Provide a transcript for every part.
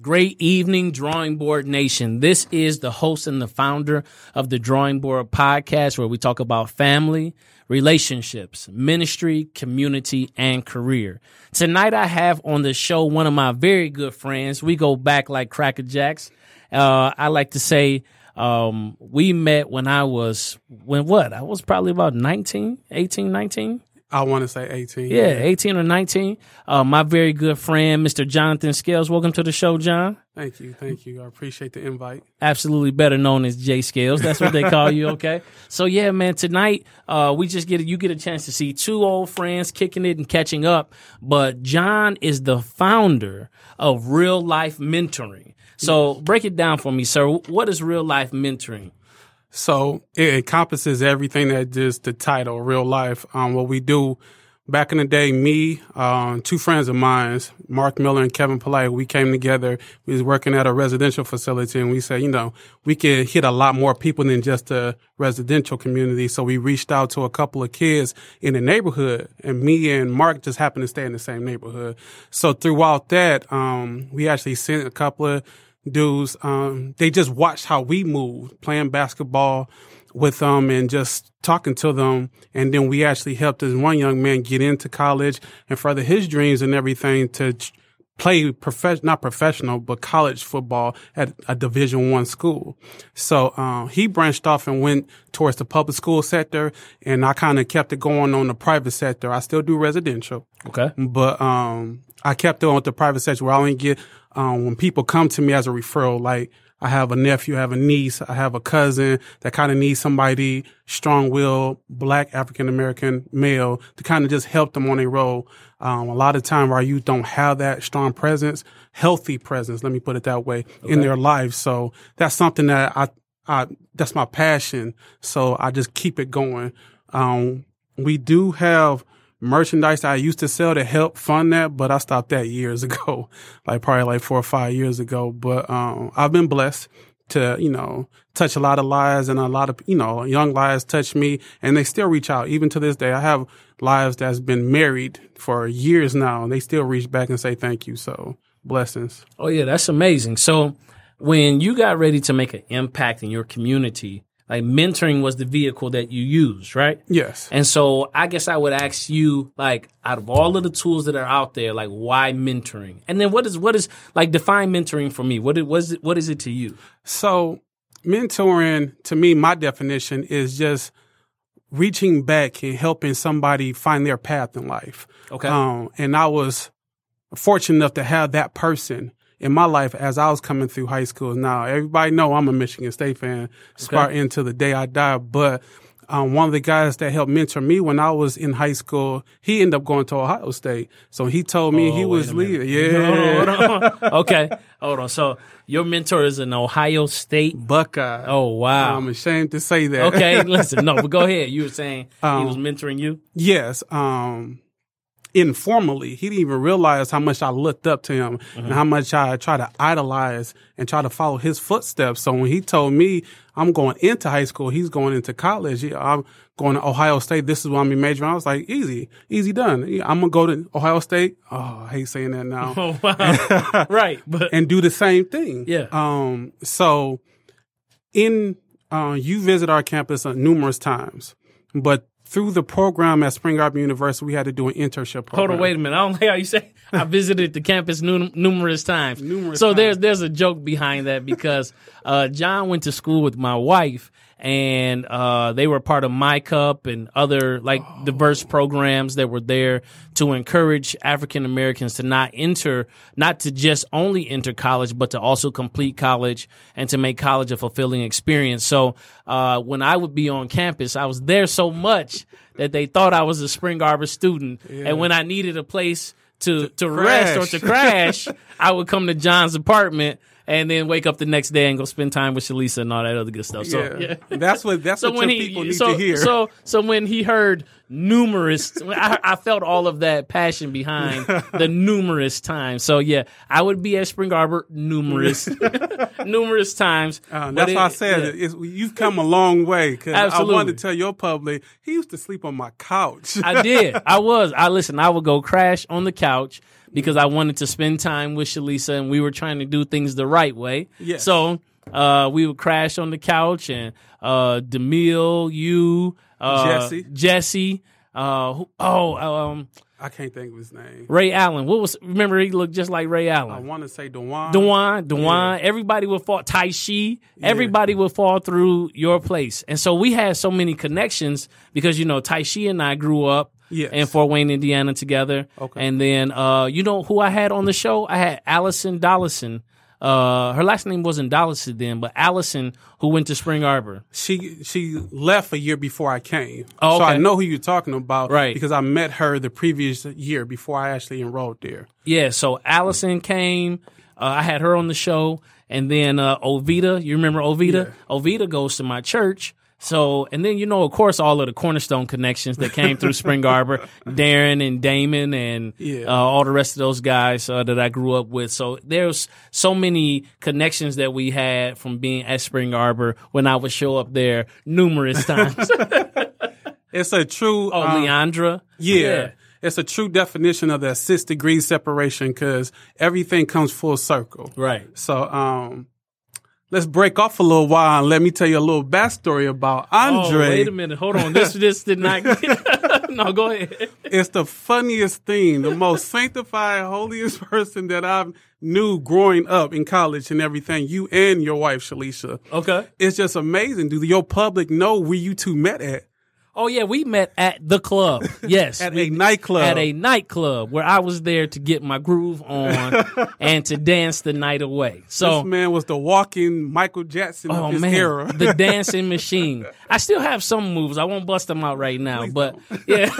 Great evening, Drawing Board Nation. This is the host and the founder of the Drawing Board Podcast, where we talk about family, relationships, ministry, community, and career. Tonight, I have on the show one of my very good friends. We go back like Cracker Jacks. Uh, I like to say, um, we met when I was, when what? I was probably about 19, 18, 19. I want to say 18. Yeah, 18 or 19. Uh, my very good friend, Mr. Jonathan Scales. Welcome to the show, John. Thank you. Thank you. I appreciate the invite. Absolutely better known as Jay Scales. That's what they call you, okay? So yeah, man, tonight, uh, we just get, you get a chance to see two old friends kicking it and catching up. But John is the founder of Real Life Mentoring. So break it down for me, sir. What is real life mentoring? So it encompasses everything that just the title, real life. Um, what we do back in the day, me, um, two friends of mine, Mark Miller and Kevin Polite, we came together. We was working at a residential facility and we said, you know, we can hit a lot more people than just a residential community. So we reached out to a couple of kids in the neighborhood and me and Mark just happened to stay in the same neighborhood. So throughout that, um, we actually sent a couple of dudes, um, they just watched how we moved, playing basketball with them and just talking to them. And then we actually helped this one young man get into college and further his dreams and everything to play prof- not professional, but college football at a division one school. So, um, he branched off and went towards the public school sector and I kind of kept it going on the private sector. I still do residential. Okay. But, um, I kept it on the private sector where I only get, um, when people come to me as a referral, like, I have a nephew, I have a niece, I have a cousin that kind of needs somebody strong willed, black African American male to kind of just help them on their role. Um, a lot of time our youth don't have that strong presence, healthy presence, let me put it that way, okay. in their life. So that's something that I, I, that's my passion. So I just keep it going. Um, we do have, merchandise I used to sell to help fund that, but I stopped that years ago, like probably like four or five years ago. But um, I've been blessed to, you know, touch a lot of lives and a lot of, you know, young lives touch me and they still reach out. Even to this day, I have lives that's been married for years now and they still reach back and say thank you. So blessings. Oh yeah, that's amazing. So when you got ready to make an impact in your community, like mentoring was the vehicle that you used, right? Yes. And so I guess I would ask you, like, out of all of the tools that are out there, like, why mentoring? And then what is what is like define mentoring for me? What it was what is it to you? So mentoring to me, my definition is just reaching back and helping somebody find their path in life. Okay. Um, and I was fortunate enough to have that person in my life as I was coming through high school. Now everybody know I'm a Michigan State fan, Spartan okay. until the day I die. But um, one of the guys that helped mentor me when I was in high school, he ended up going to Ohio State. So he told me oh, he was leaving. Yeah. Hold on, okay. Hold on. So your mentor is an Ohio State Buckeye. Oh wow. I'm ashamed to say that. Okay. Listen, no, but go ahead. You were saying um, he was mentoring you. Yes. Um, informally. He didn't even realize how much I looked up to him mm-hmm. and how much I tried to idolize and try to follow his footsteps. So when he told me I'm going into high school, he's going into college. I'm going to Ohio State. This is what I'm majoring. I was like, easy, easy done. I'm gonna go to Ohio State. Oh, I hate saying that now. Oh wow, right. But and do the same thing. Yeah. Um. So, in uh, you visit our campus uh, numerous times, but through the program at Spring Arbor University, we had to do an internship program. Hold on, wait a minute. I don't like how you say I visited the campus num- numerous times. Numerous so times. there's there's a joke behind that because uh, John went to school with my wife and uh, they were part of my cup and other like oh. diverse programs that were there to encourage african americans to not enter not to just only enter college but to also complete college and to make college a fulfilling experience so uh, when i would be on campus i was there so much that they thought i was a spring arbor student yeah. and when i needed a place to, to, to rest or to crash, I would come to John's apartment and then wake up the next day and go spend time with Shalisa and all that other good stuff. So yeah. yeah. that's what that's So what he people need so, to hear. so so when he heard numerous, I, I felt all of that passion behind the numerous times. So yeah, I would be at Spring Arbor numerous, numerous times. Uh, that's it- why I said yeah. you've come a long way. Because I wanted to tell your public he used to sleep on my couch. I did. I was. I listen. I would go crash on the couch because I wanted to spend time with Shalisa, and we were trying to do things the right way. Yes. So uh, we would crash on the couch, and uh, Demille, you, uh, Jesse. Jesse. Uh, who, oh, um, I can't think of his name. Ray Allen. What was? Remember, he looked just like Ray Allen. I want to say Dewan. Dewan, Dewan, everybody would fall. Tai Shi, everybody would fall through your place, and so we had so many connections because you know Tai Shi and I grew up Yes. in Fort Wayne, Indiana, together. Okay. and then uh, you know who I had on the show? I had Allison Dollison. Uh, her last name wasn't Dollison then, but Allison, who went to Spring Arbor. She she left a year before I came. Oh, So I know who you're talking about. Right. Because I met her the previous year before I actually enrolled there. Yeah, so Allison came. Uh, I had her on the show, and then uh, Ovita. You remember Ovita? Ovita goes to my church. So, and then you know, of course, all of the Cornerstone connections that came through Spring Arbor, Darren and Damon, and Yeah. uh, all the rest of those guys uh, that I grew up with. So there's so many connections that we had from being at Spring Arbor when I would show up there numerous times. It's a true. oh, um, Leandra. Yeah. It's a true definition of the six degree separation because everything comes full circle. Right. So, um, let's break off a little while and let me tell you a little backstory about Andre. Oh, wait a minute. Hold on. This this did not. no, go ahead. It's the funniest thing, the most sanctified, holiest person that I've knew growing up in college and everything. You and your wife, Shalisha. Okay. It's just amazing. Do your public know where you two met at? Oh yeah, we met at the club. Yes, At we- a nightclub. At a nightclub where I was there to get my groove on and to dance the night away. So. this man was the walking Michael Jackson Oh of his man, era. the dancing machine. I still have some moves. I won't bust them out right now, but yeah.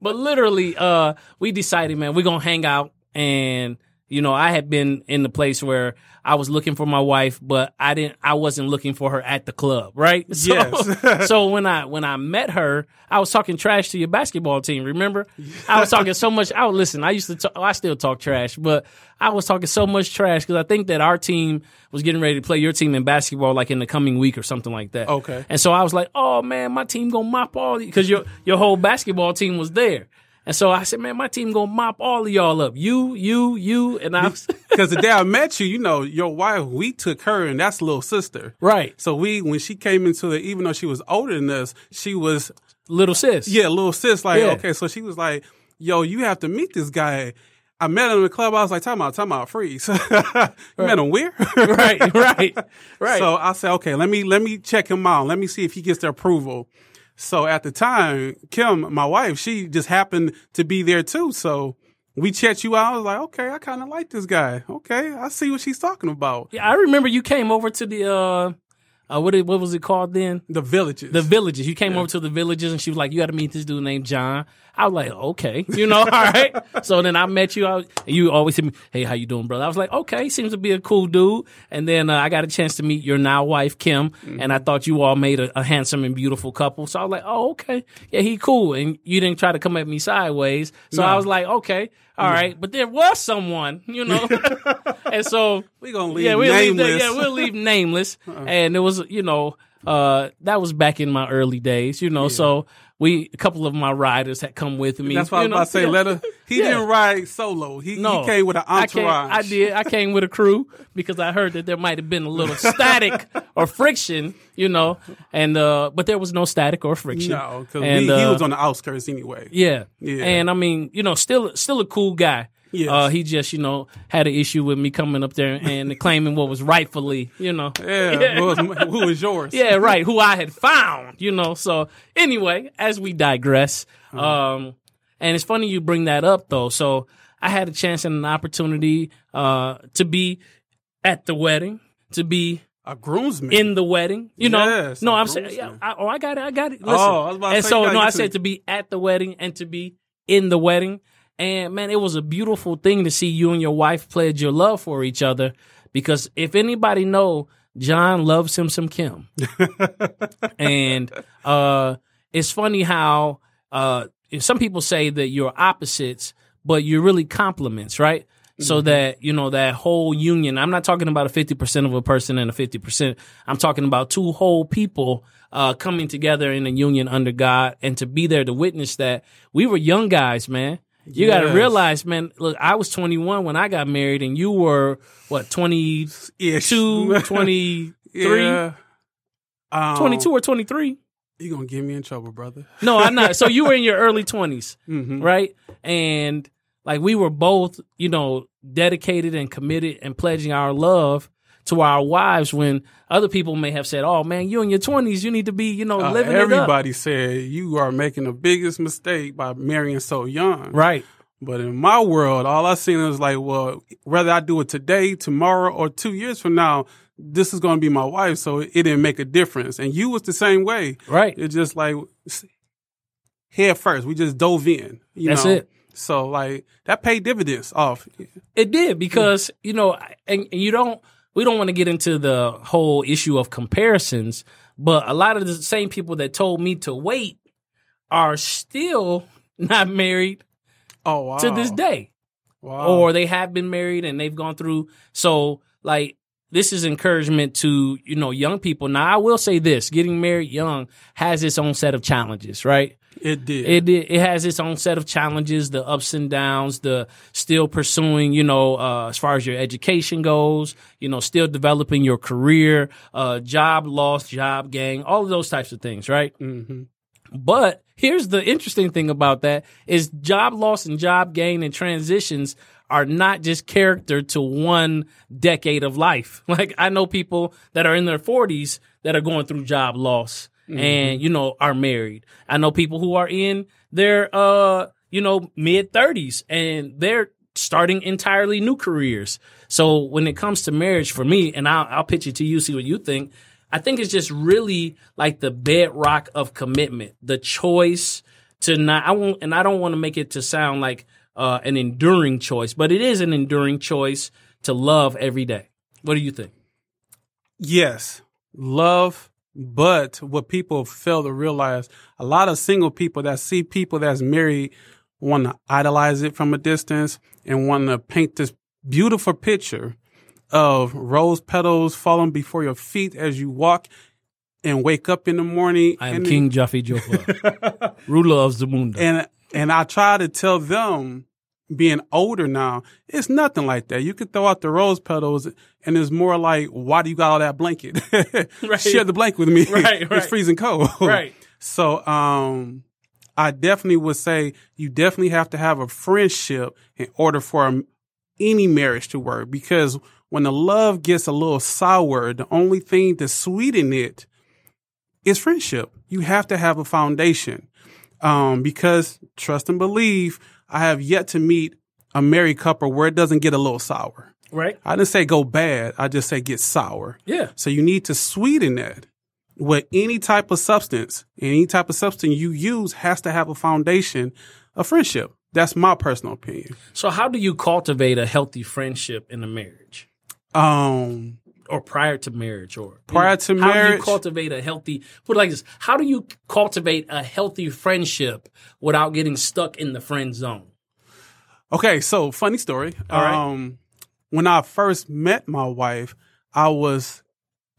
but literally, uh, we decided, man, we're gonna hang out, and you know, I had been in the place where I was looking for my wife, but I didn't. I wasn't looking for her at the club, right? So, Yes. so when I when I met her, I was talking trash to your basketball team. Remember, I was talking so much. I would listen. I used to. Talk, I still talk trash, but I was talking so much trash because I think that our team was getting ready to play your team in basketball, like in the coming week or something like that. Okay. And so I was like, "Oh man, my team gonna mop all because your your whole basketball team was there." And so I said, "Man, my team gonna mop all of y'all up. You, you, you." And I Because the day I met you, you know, your wife, we took her and that's little sister. right, So we, when she came into the, even though she was older than us, she was, little sis. yeah, little sis. Like, Yeah. okay, so she was like, yo, you have to meet this guy. I met him in the club. I was like, time out, time out, freeze. you met him where? right, right, right. So I said, okay, let me let me check him out. Let me see if he gets the approval. So at the time, Kim, my wife, she just happened to be there too. So we checked you out. I was like, okay, I kind of like this guy. Okay, I see what she's talking about. Yeah, I remember you came over to the uh, uh what it, what was it called then? The villages. The villages. You came over to the villages, and she was like, "You got to meet this dude named John." I was like, "Okay, you know, all right." So then I met you. I was, you always said, me, "Hey, how you doing, brother?" I was like, "Okay, seems to be a cool dude." And then uh, I got a chance to meet your now wife Kim, and I thought you all made a, a handsome and beautiful couple. So I was like, "Oh, okay, yeah, he cool." And you didn't try to come at me sideways, so I was like, "Okay." All right, but there was someone, you know, and so we're gonna leave yeah, we'll leave nameless. that, yeah, we'll leave nameless. And it was, you know, uh, that was back in my early days, you know. So we, a couple of my riders had come with me. That's why I was about to say, let her. He Yeah. didn't ride solo. He, No, he came with an I came- entourage. I, did. I came with a crew because I heard that there might have been a little static or friction, you know, and uh, but there was no static or friction. No, because he, he uh, was on the outskirts anyway. Yeah. Yeah. And I mean, you know, still still a cool guy. Yes. Uh, he just, you know, had an issue with me coming up there and claiming what was rightfully, you know. Yeah, Who, was, who was yours? Yeah, right. Who I had found, you know. So anyway, as we digress, um, and it's funny you bring that up though. So I had a chance and an opportunity uh, to be at the wedding, to be a groomsman. in the wedding. You know, Yes, no, I'm saying, yeah. I, oh, I got it, I got it. Listen. Oh, I was about to and say, so no, I said to be at the wedding and to be in the wedding. And man, it was a beautiful thing to see you and your wife pledge your love for each other because if anybody know, John loves him some Kim, and uh, it's funny how uh, some people say that you're opposites, but you're really complements, right? So that you know that whole union. I'm not talking about a 50 percent of a person and a 50 percent. I'm talking about two whole people uh, coming together in a union under God, and to be there to witness that. We were young guys, man. You got to realize, man. Look, I was 21 when I got married, and you were what 22, 23, Yeah. Um, 22 or 23. You gonna get me in trouble, brother? No, I'm not. So you were in your early 20s, Mhm. right? And like we were both, you know, dedicated and committed and pledging our love to our wives when other people may have said, "Oh man, you in your 20s, you need to be, you know, Uh, living it up." everybody said you are making the biggest mistake by marrying so young. Right. But in my world, all I seen was like, well, whether I do it today, tomorrow, or two years from now, this is going to be my wife. So it didn't make a difference. And you was the same way. Right. It's just like head first. We just dove in. You That's know? it. So like that paid dividends off. It did because you know, and, and you don't. We don't want to get into the whole issue of comparisons, but a lot of the same people that told me to wait are still not married Oh wow. to this day, Wow. or they have been married and they've gone through. So, like, this is encouragement to you know young people. Now, I will say this: getting married young has its own set of challenges, right? It did. It it, it has its own set of challenges, the ups and downs, the still pursuing, you know, uh, as far as your education goes, you know, still developing your career, uh, job loss, job gain, all of those types of things, right? hmm But here's the interesting thing about that is job loss and job gain and transitions are not just character to one decade of life. Like I know people that are in their 40s that are going through job loss and you know are married. I know people who are in their uh you know mid 30s and they're starting entirely new careers. So when it comes to marriage for me and I'll, I'll pitch it to you see what you think. I think it's just really like the bedrock of commitment, the choice to not. I won't, and I don't want to make it to sound like uh, an enduring choice, but it is an enduring choice to love every day. What do you think? Yes, love. But what people fail to realize, a lot of single people that see people that's married want to idolize it from a distance and want to paint this beautiful picture of rose petals falling before your feet as you walk and wake up in the morning. I am and King Jaffe Joffer, ruler of Zamunda. and and I try to tell them, being older now, it's nothing like that. You could throw out the rose petals, and it's more like, why do you got all that blanket? Right. Share the blanket with me. Right, right. it's freezing cold. Right. So, um, I definitely would say you definitely have to have a friendship in order for um, any marriage to work. Because when the love gets a little sour, the only thing to sweeten it is friendship. You have to have a foundation. Um, because trust and believe, I have yet to meet a married couple where it doesn't get a little sour. Right? I didn't say go bad. I just say get sour. Yeah. So you need to sweeten that with any type of substance. Any type of substance you use has to have a foundation of friendship. That's my personal opinion. So, how do you cultivate a healthy friendship in a marriage? Um, or prior to marriage or Prior to marriage. how do you cultivate a healthy put it like this how do you cultivate a healthy friendship without getting stuck in the friend zone okay, so funny story. All right. Um, when I first met my wife, I was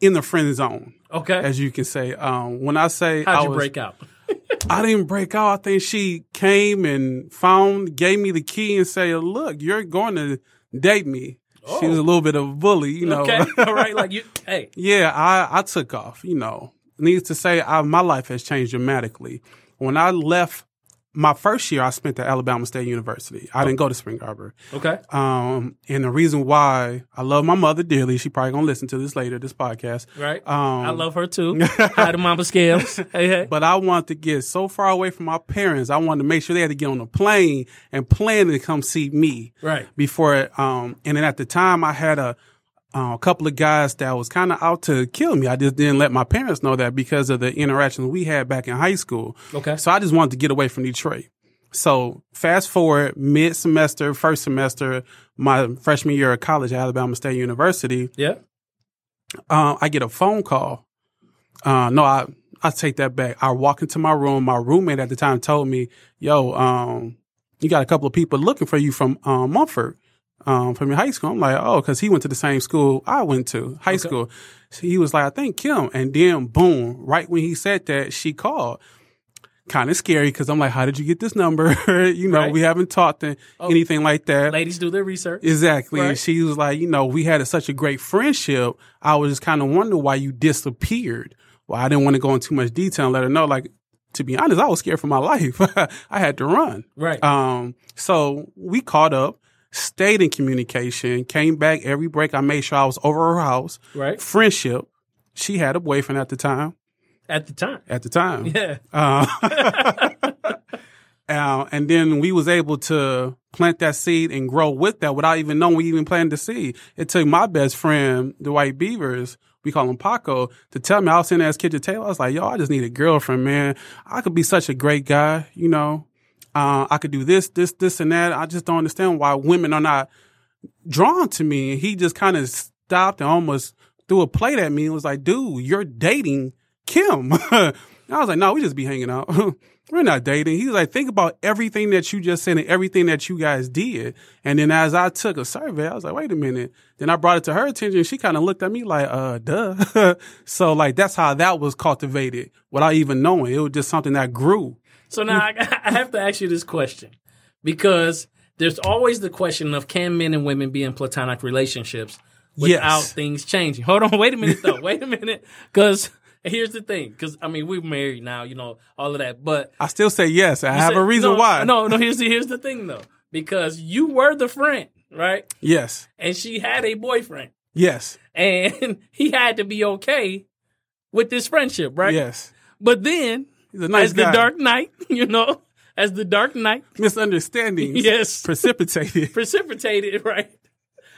in the friend zone, okay as you can say. Um, when I say how'd I you was, break out I didn't break out. I think she came and found, gave me the key and said, look, you're going to date me. She was a little bit of a bully, you know. Okay all right like you hey yeah, I, I took off, you know. Needless to say, I, my life has changed dramatically. When I left my first year, I spent at Alabama State University. I didn't go to Spring Arbor. okay Um, and the reason why I love my mother dearly, she probably gonna listen to this later, this podcast. right Um, i love her too hi to mama scales hey hey But I wanted to get so far away from my parents. I wanted to make sure they had to get on a plane and plan to come see me. right Before, um, and then at the time I had a, uh, a couple of guys that was kind of out to kill me. I just didn't let my parents know that because of the interactions we had back in high school. Okay. So I just wanted to get away from Detroit. So fast forward mid semester, first semester, my freshman year of college at Alabama State University, Yeah. uh, I get a phone call. Uh, no, I, I take that back. I walk into my room. My roommate at the time told me, yo, um, you got a couple of people looking for you from, um, Mumford, um, from your high school. I'm like, oh, cause he went to the same school I went to, high school. So he was like, I think Kim. And then boom, right when he said that, she called. Kind of scary because I'm like, how did you get this number? you know, Right. we haven't talked to anything like that. Ladies do their research. Exactly. And Right. she was like, you know, we had a, such a great friendship. I was just kind of wondering why you disappeared. Well, I didn't want to go into too much detail and let her know. Like, to be honest, I was scared for my life. I had to run. Right. Um, so we caught up, stayed in communication, came back every break. I made sure I was over her house. Right. Friendship. She had a boyfriend at the time. At the time. At the time. Yeah. Uh, uh, and then we was able to plant that seed and grow with that without even knowing we even planted the seed. It took my best friend, the White Beavers, we call him Paco, to tell me I was sitting there as kitchen Taylor. I was like, yo, I just need a girlfriend, man. I could be such a great guy, you know. Uh, I could do this, this, this, and that. I just don't understand why women are not drawn to me. And he just kind of stopped and almost threw a plate at me and was like, dude, you're dating Kim. I was like, no, we just be hanging out. We're not dating. He was like, think about everything that you just said and everything that you guys did. And then as I took a survey, I was like, wait a minute. Then I brought it to her attention. She kind of looked at me like, uh, duh. so like, that's how that was cultivated without even knowing. It was just something that grew. So now I, I have to ask you this question because there's always the question of can men and women be in platonic relationships without Yes. things changing? Hold on, wait a minute though, wait a minute, because here's the thing, because I mean we're married now, you know all of that, but I still say yes. I have said- a reason no, why. No, no, here's the here's the thing though, because you were the friend, right? Yes. And she had a boyfriend, Yes. and he had to be okay with this friendship, right? Yes. But then, He's a nice as guy. the Dark Knight, you know, as the Dark Knight misunderstandings Yes. precipitated precipitated, right?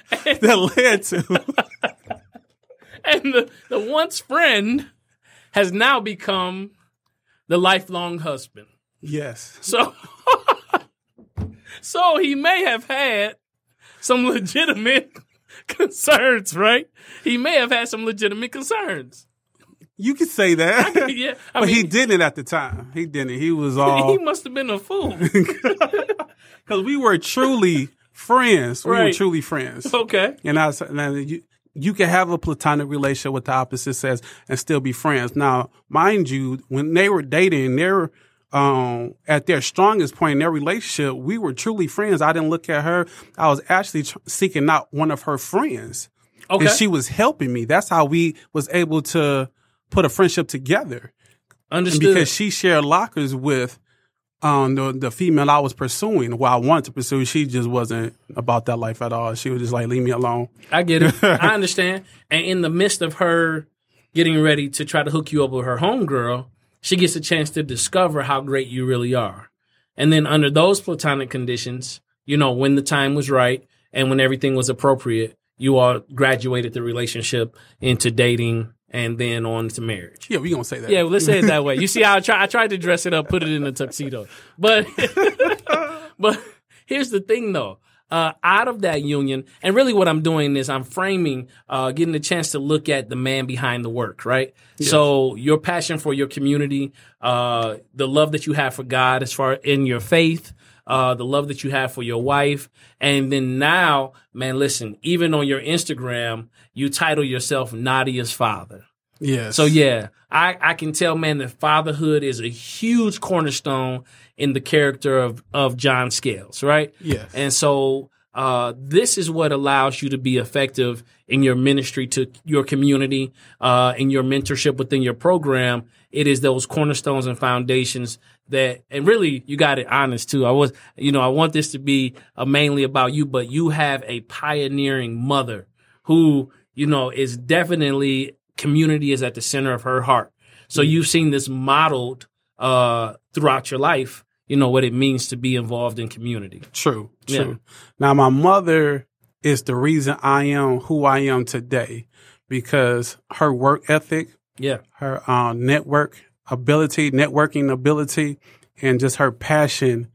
that led to And the, the once friend has now become the lifelong husband. yes So, so he may have had some legitimate concerns, right? He may have had some legitimate concerns. You could say that Yeah, I but he didn't at the time he didn't he was all he must have been a fool. because we were truly friends we were truly friends Okay. and I said, now you you can have a platonic relationship with the opposite sex and still be friends. Now, mind you, when they were dating, they're um, at their strongest point in their relationship. We were truly friends. I didn't look at her. I was actually tr- seeking out one of her friends, Okay. and she was helping me. That's how we was able to put a friendship together. And Understood. because she shared lockers with um the the female I was pursuing, who I wanted to pursue, she just wasn't about that life at all. She was just like, leave me alone. I get it. I understand. And in the midst of her getting ready to try to hook you up with her homegirl, she gets a chance to discover how great you really are. And then under those platonic conditions, you know, when the time was right and when everything was appropriate, you all graduated the relationship into dating and then on to marriage. Yeah, we gonna say that. Yeah, well, let's say it that way. You see how I try I tried to dress it up, put it in a tuxedo. But but here's the thing though. Uh, out of that union, and really what I'm doing is I'm framing, uh, getting a chance to look at the man behind the work, right? So your passion for your community, uh, the love that you have for God as far in your faith, uh, the love that you have for your wife. And then now, man, listen, even on your Instagram, you title yourself Nadia's father. Yes. So yeah, I, I can tell, man, that fatherhood is a huge cornerstone in the character of, of John Scales, right? Yes. And so uh, this is what allows you to be effective in your ministry to your community, uh, in your mentorship within your program. It is those cornerstones and foundations that, and really, you got it honest too. I was, you know, I want this to be uh, mainly about you, but you have a pioneering mother who, you know, is definitely community is at the center of her heart. So you've seen this modeled uh, throughout your life. You know what it means to be involved in community. True, Yeah. true. Now, my mother is the reason I am who I am today because her work ethic, Yeah. her uh, network ability, networking ability, and just her passion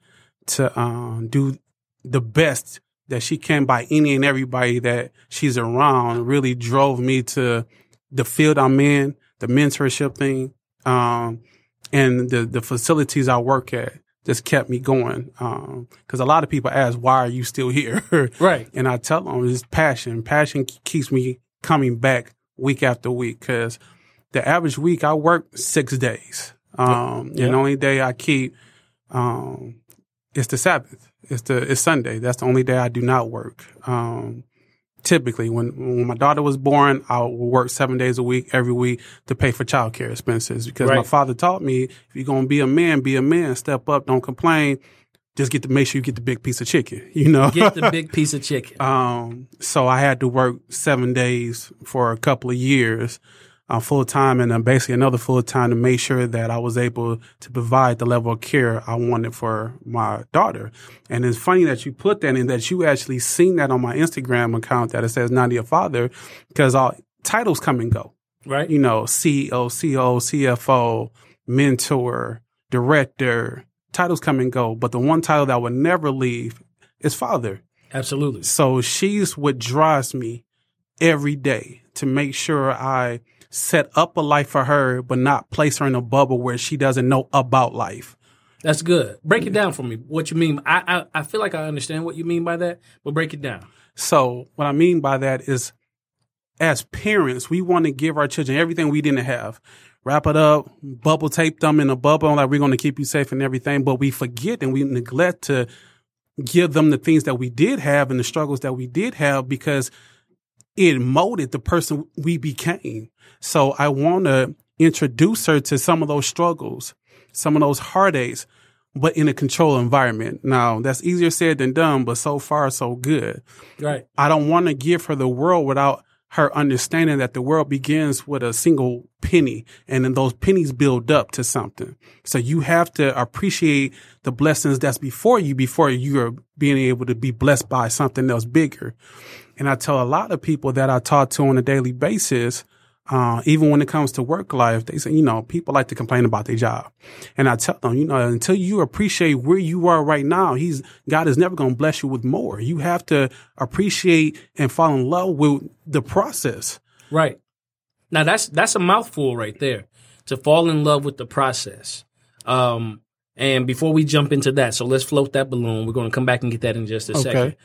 to um, do the best that she can by any and everybody that she's around really drove me to the field I'm in, the mentorship thing, um, and the the facilities I work at just kept me going. Because a lot of people ask, "Why are you still here?" Right. And I tell them it's passion. Passion keeps me coming back week after week. Because the average week I work six days, um, Yeah. and the only day I keep um, is the Sabbath. It's the it's Sunday. That's the only day I do not work. Um, typically, when when my daughter was born, I would work seven days a week every week to pay for childcare expenses because my father taught me if you're gonna be a man, be a man. Step up, don't complain. Just get to make sure you get the big piece of chicken. You know, Get the big piece of chicken. um, so I had to work seven days for a couple of years, uh, full time, and then basically another full time to make sure that I was able to provide the level of care I wanted for my daughter. And it's funny that you put that in that you actually seen that on my Instagram account that it says Nadia Father, because all titles come and go Right. you know, CEO, CO, CFO, mentor, director, titles come and go. But the one title that will never leave is father. Absolutely. So she's what drives me every day to make sure I set up a life for her, but not place her in a bubble where she doesn't know about life. That's good. Break it down for me. What you mean? I, I I feel like I understand what you mean by that, but break it down. So what I mean by that is as parents, we want to give our children everything we didn't have. Wrap it up, bubble tape them in a bubble, like we're going to keep you safe and everything. But we forget and we neglect to give them the things that we did have and the struggles that we did have because it molded the person we became. So I want to introduce her to some of those struggles, some of those heartaches, but in a controlled environment. Now that's easier said than done, but so far so good. Right. I don't want to give her the world without her understanding that the world begins with a single penny and then those pennies build up to something. So you have to appreciate the blessings that's before you before you're being able to be blessed by something else bigger. And I tell a lot of people that I talk to on a daily basis, uh, even when it comes to work life, they say, you know, people like to complain about their job. And I tell them, you know, until you appreciate where you are right now, he's, God is never going to bless you with more. You have to appreciate and fall in love with the process. Right. Now that's that's a mouthful right there. To fall in love with the process. Um, and before we jump into that, so let's float that balloon. We're going to come back and get that in just a Okay. second.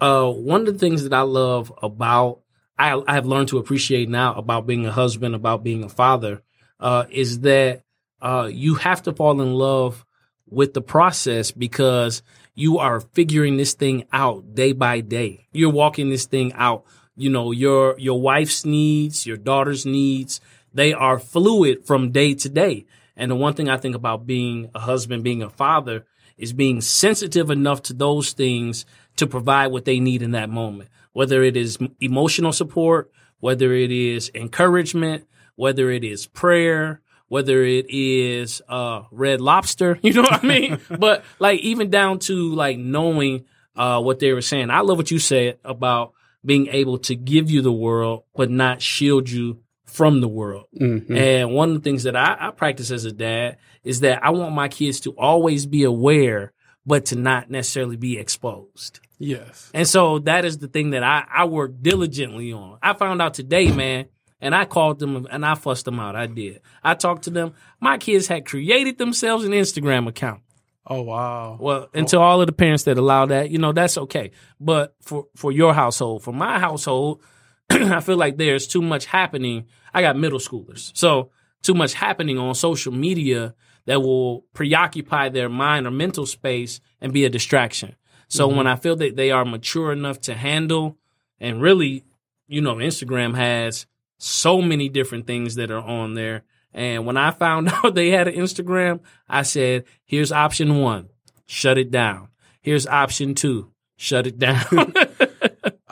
Uh, one of the things that I love about I, I have learned to appreciate now about being a husband, about being a father, uh, is that uh, you have to fall in love with the process because you are figuring this thing out day by day. You're walking this thing out. You know, your your wife's needs, your daughter's needs, they are fluid from day to day. And the one thing I think about being a husband, being a father, is being sensitive enough to those things to provide what they need in that moment. Whether it is emotional support, whether it is encouragement, whether it is prayer, whether it is uh red lobster, you know what I mean? but like even down to like knowing uh what they were saying. I love what you said about being able to give you the world but not shield you from the world. Mhm. And one of the things that I, I practice as a dad is that I want my kids to always be aware, but to not necessarily be exposed. Yes. And so that is the thing that I, I work diligently on. I found out today, man, and I called them and I fussed them out. I did. I talked to them. My kids had created themselves an Instagram account. Oh, wow. Well, and to all of the parents that allow that, you know, that's okay. But for for your household, for my household, I feel like there's too much happening. I got middle schoolers, so too much happening on social media that will preoccupy their mind or mental space and be a distraction. So mm-hmm. when I feel that they are mature enough to handle, and really, you know, Instagram has so many different things that are on there. And when I found out they had an Instagram, I said, here's option one, shut it down. Here's option two, shut it down.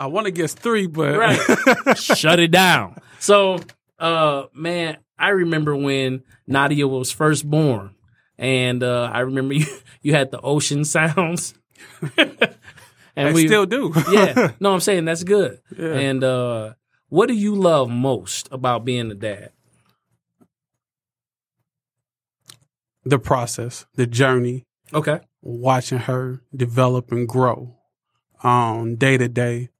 I want to guess three, but right. shut it down. So, uh, man, I remember when Nadia was first born. And uh, I remember you, you had the ocean sounds. and I still do. yeah. No, I'm saying that's good. Yeah. And uh, what do you love most about being a dad? the process, the journey, Okay. watching her develop and grow um, day to day.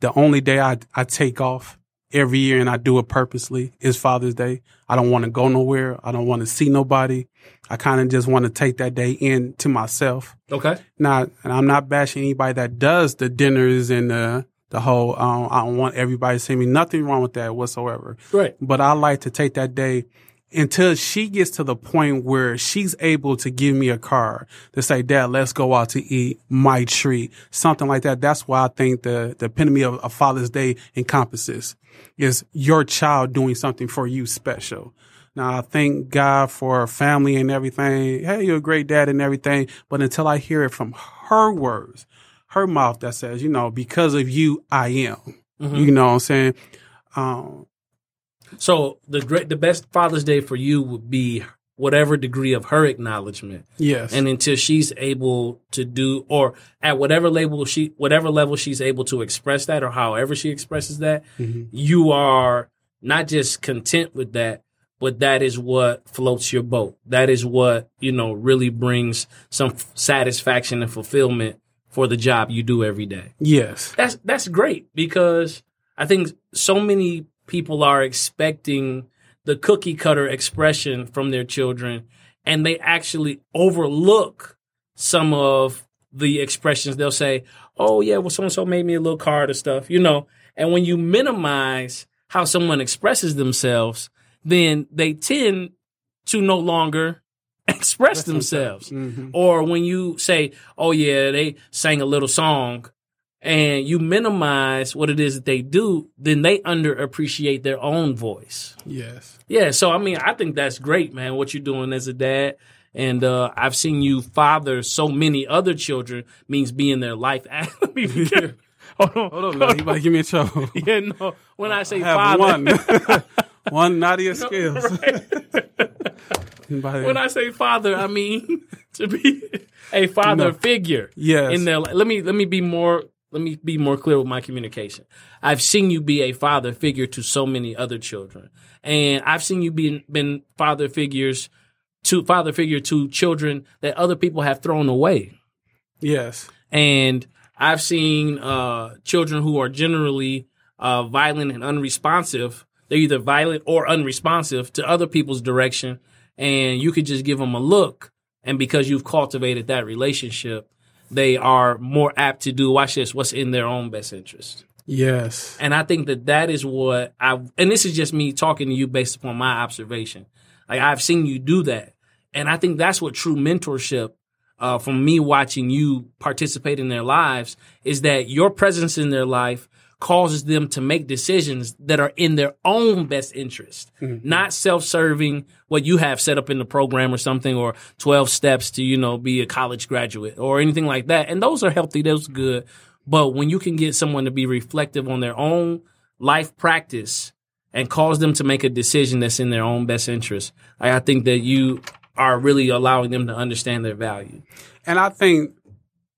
The only day I, I take off every year and I do it purposely is Father's Day. I don't want to go nowhere. I don't want to see nobody. I kind of just want to take that day in to myself. Okay. Not, and I'm not bashing anybody that does the dinners and the, the whole, um, I don't want everybody to see me. Nothing wrong with that whatsoever. Right. But I like to take that day until she gets to the point where she's able to give me a car to say, Dad, let's go out to eat my treat, something like that. That's why I think the, the epitome of a Father's Day encompasses is your child doing something for you special. Now I thank God for family and everything. Hey, you're a great dad and everything. But until I hear it from her words, her mouth that says, you know, because of you, I am. You know what I'm saying? Um, So the great, the best Father's Day for you would be whatever degree of her acknowledgement, yes. and until she's able to do, or at whatever level she, whatever level she's able to express that, or however she expresses that, Mhm. you are not just content with that, but that is what floats your boat. That is what you know really brings some f- satisfaction and fulfillment for the job you do every day. yes. That's that's great because I think so many people are expecting the cookie cutter expression from their children and they actually overlook some of the expressions. They'll say, "Oh yeah, well so and so made me a little card or stuff," you know. And when you minimize how someone expresses themselves, then they tend to no longer express themselves. Mhm. Or when you say, "Oh yeah, they sang a little song," and you minimize what it is that they do, then they underappreciate their own voice. Yes. Yeah, so I mean, I think that's great, man. What you're doing as a dad, and uh, I've seen you father so many other children means being in their life. Hold on, Hold on, man. You about to give me a trouble. Yeah, no. When I say I father, one. one Nadia Scales. When I say father, I mean to be a father No. figure. Yes. In their let me let me be more let me be more clear with my communication. I've seen you be a father figure to so many other children, and I've seen you be been father figures to father figure to children that other people have thrown away. yes. And I've seen uh, children who are generally uh, violent and unresponsive. They're either violent or unresponsive to other people's direction. And you could just give them a look. And because you've cultivated that relationship, they are more apt to do, watch this, what's in their own best interest. Yes. And I think that that is what I, and this is just me talking to you based upon my observation. Like I've seen you do that. And I think that's what true mentorship, uh, from me watching you participate in their lives is that your presence in their life causes them to make decisions that are in their own best interest, mm-hmm. not self-serving what you have set up in the program or something or 12 steps to, you know, be a college graduate or anything like that. And those are healthy. Those are good. But when you can get someone to be reflective on their own life practice and cause them to make a decision that's in their own best interest, I, I think that you are really allowing them to understand their value. And I think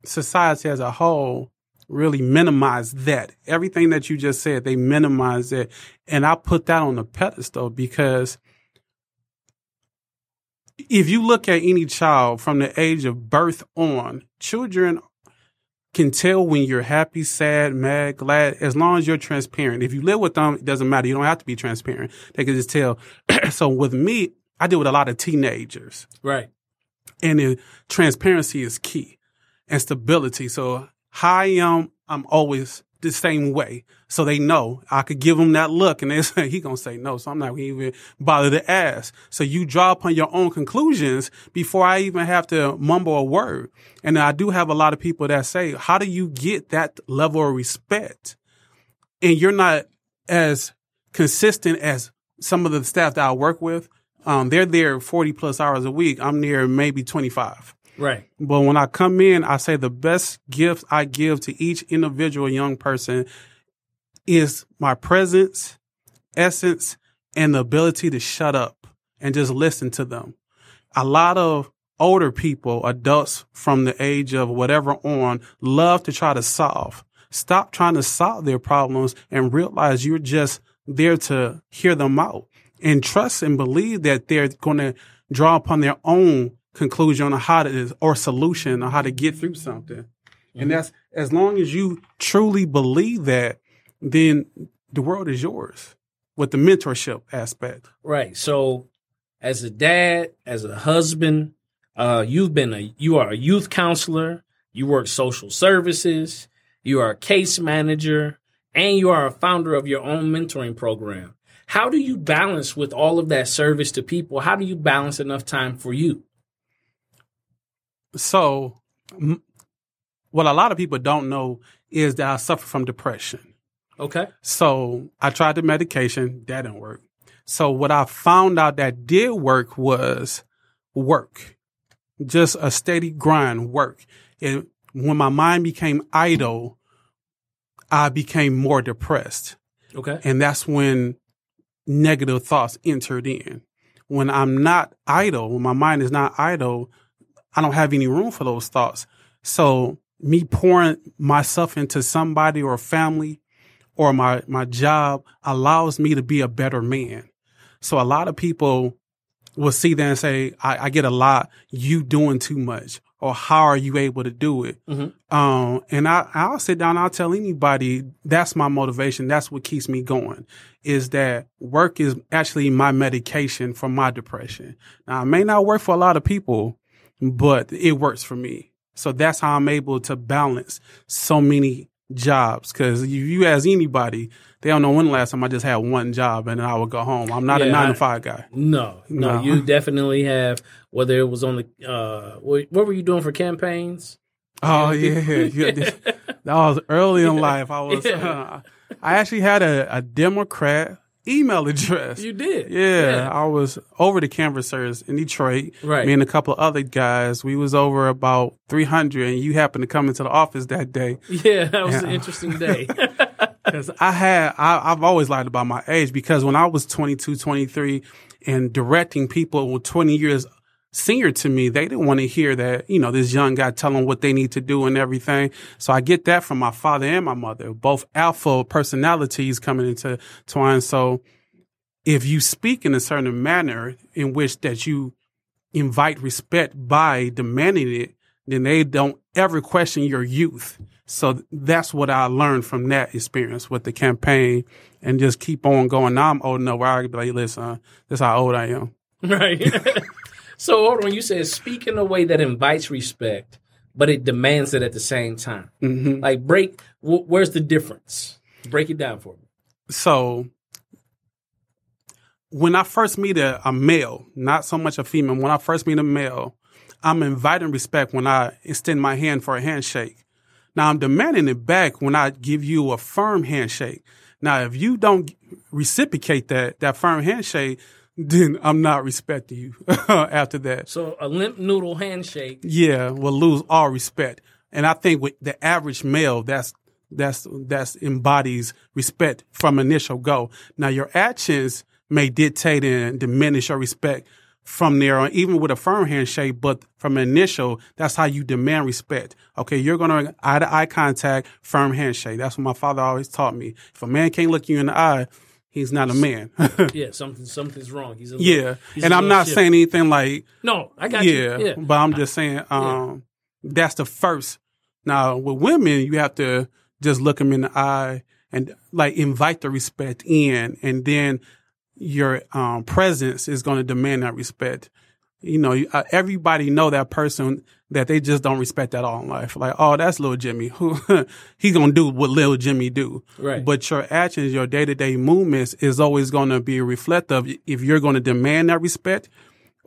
society as a whole really minimize that. Everything that you just said, they minimize it. And I put that on the pedestal because if you look at any child from the age of birth on, children can tell when you're happy, sad, mad, glad, as long as you're transparent. If you live with them, it doesn't matter. You don't have to be transparent. They can just tell. so with me, I deal with a lot of teenagers Right. and the transparency is key and stability. So how I am, I'm always the same way. So they know I could give them that look and they say, he gonna say no. So I'm not even bother to ask. So you draw upon your own conclusions before I even have to mumble a word. And I do have a lot of people that say, how do you get that level of respect? And you're not as consistent as some of the staff that I work with. Um, they're there 40 plus hours a week. I'm near maybe 25. Right. But when I come in, I say the best gift I give to each individual young person is my presence, essence, and the ability to shut up and just listen to them. A lot of older people, adults from the age of whatever on, love to try to solve. Stop trying to solve their problems and realize you're just there to hear them out and trust and believe that they're going to draw upon their own conclusion on how to or solution on how to get through something. And that's as long as you truly believe that, then the world is yours with the mentorship aspect. Right. So, as a dad, as a husband, uh, you've been a you are a youth counselor. You work social services. You are a case manager, and you are a founder of your own mentoring program. How do you balance with all of that service to people? How do you balance enough time for you? So, m- what a lot of people don't know is that I suffer from depression. Okay. So I tried the medication, that didn't work. So what I found out that did work was work, just a steady grind, work. And when my mind became idle, I became more depressed. Okay. And that's when negative thoughts entered in. When I'm not idle, when my mind is not idle, I don't have any room for those thoughts. So me pouring myself into somebody or family or my, my job allows me to be a better man. So a lot of people will see that and say, I, I get a lot, you doing too much, or how are you able to do it? Mhm. Um, and I, I'll sit down, I'll tell anybody that's my motivation. That's what keeps me going is that work is actually my medication for my depression. Now, it may not work for a lot of people, but it works for me. So that's how I'm able to balance so many jobs. Cause if you ask anybody, they don't know when the last time I just had one job and then I would go home. I'm not a nine I- to five guy. No, no, No. you definitely have. Whether it was on the, uh, what, what were you doing for campaigns? Oh yeah, yeah. that was early in life. I was. Yeah. I actually had a, a Democrat email address. You did. yeah, I was over the canvassers in Detroit. Right. Me and a couple of other guys. We was over about three hundred, and you happened to come into the office that day. Yeah, that was an interesting day. Because I had, I, I've always lied about my age because when I was 22, 23 and directing people with 20 years senior to me, they didn't want to hear that, you know, this young guy telling what they need to do and everything. So I get that from my father and my mother, both alpha personalities coming into twine. So if you speak in a certain manner in which that you invite respect by demanding it, then they don't ever question your youth. So that's what I learned from that experience with the campaign and just keep on going. Now I'm old enough where I can be like, listen, this how old I am. right. so hold on, you said speak in a way that invites respect, but it demands it at the same time. hmm Like break, wh- where's the difference? Break it down for me. So when I first meet a, a male, not so much a female, when I first meet a male, I'm inviting respect when I extend my hand for a handshake. Now I'm demanding it back when I give you a firm handshake. Now, if you don't reciprocate that, that firm handshake, then I'm not respecting you after that. So a limp noodle handshake. Yeah, will lose all respect. And I think with the average male, that's that's that's embodies respect from initial go. Now your actions may dictate and diminish your respect from there on, even with a firm handshake, but from initial, that's how you demand respect. Okay, you're gonna eye to eye contact, firm handshake. That's what my father always taught me. If a man can't look you in the eye, he's not a man. Yeah, something something's wrong. He's a little- yeah. he's And I'm not shifty. saying anything like No, I got yeah, you. Yeah. but I'm just saying, um, that's the first. Now with women, you have to just look them in the eye and like invite the respect in, and then your um, presence is going to demand that respect. You know, uh, everybody know that person that they just don't respect at all in life. Like, oh, that's little Jimmy. Who he gonna do what little Jimmy do? Right. But your actions, your day to day movements is always going to be reflective. If you're going to demand that respect,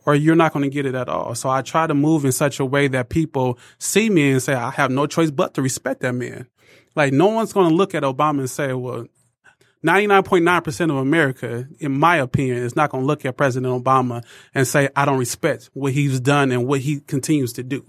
or you're not going to get it at all. So I try to move in such a way that people see me and say, I have no choice but to respect that man. Like no one's going to look at Obama and say, well, 99.9% of America, in my opinion, is not going to look at President Obama and say, I don't respect what he's done and what he continues to do.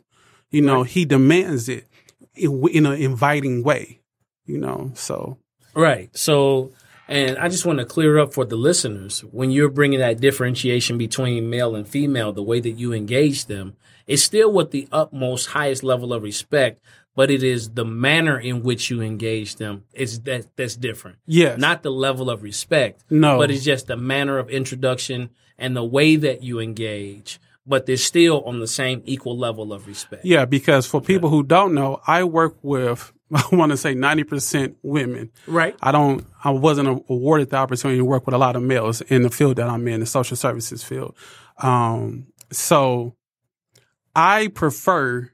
You know, he demands it in, in an inviting way, you know, so. Right. So, and I just want to clear up for the listeners when you're bringing that differentiation between male and female, the way that you engage them, it's still with the utmost highest level of respect, but it is the manner in which you engage them. It's that that's different. Yes. Not the level of respect. No. But it's just the manner of introduction and the way that you engage. But they're still on the same equal level of respect. Yeah, because for people who don't know, I work with I want to say ninety percent women. Right. I don't. I wasn't awarded the opportunity to work with a lot of males in the field that I'm in, the social services field. Um, so I prefer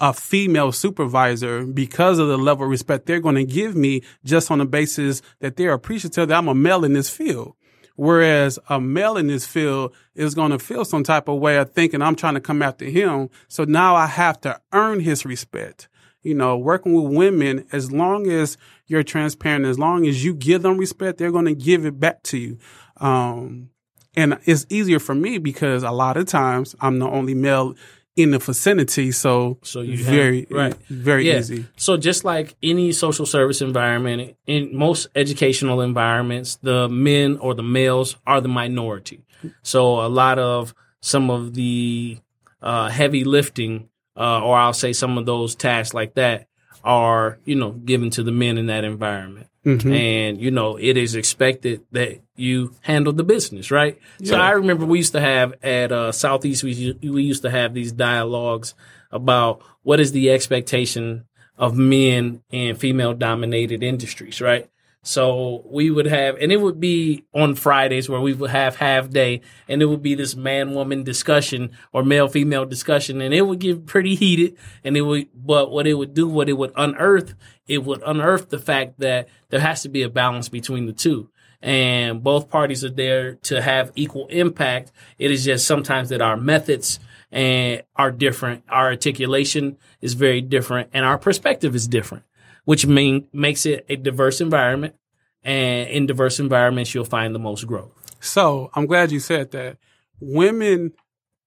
a female supervisor because of the level of respect they're going to give me just on the basis that they're appreciative that I'm a male in this field. Whereas a male in this field is going to feel some type of way of thinking I'm trying to come after him. So now I have to earn his respect. You know, working with women, as long as you're transparent, as long as you give them respect, they're going to give it back to you. Um, and it's easier for me because a lot of times I'm the only male in the vicinity. So, So you have- very, right. very Yeah. easy. So just like any social service environment, in most educational environments, the men or the males are the minority. So a lot of some of the uh, heavy lifting, uh, or I'll say some of those tasks like that, are you know given to the men in that environment. Mhm. And you know it is expected that you handle the business, right? So I remember we used to have at uh, Southeast, we we used to have these dialogues about what is the expectation of men in female dominated industries, right? So we would have, and it would be on Fridays where we would have half day, and it would be this man woman discussion or male female discussion, and it would get pretty heated. And it would, but what it would do, what it would unearth, it would unearth the fact that there has to be a balance between the two. And both parties are there to have equal impact. It is just sometimes that our methods and are different. Our articulation is very different, and our perspective is different which mean, makes it a diverse environment. And in diverse environments, you'll find the most growth. So I'm glad you said that. Women,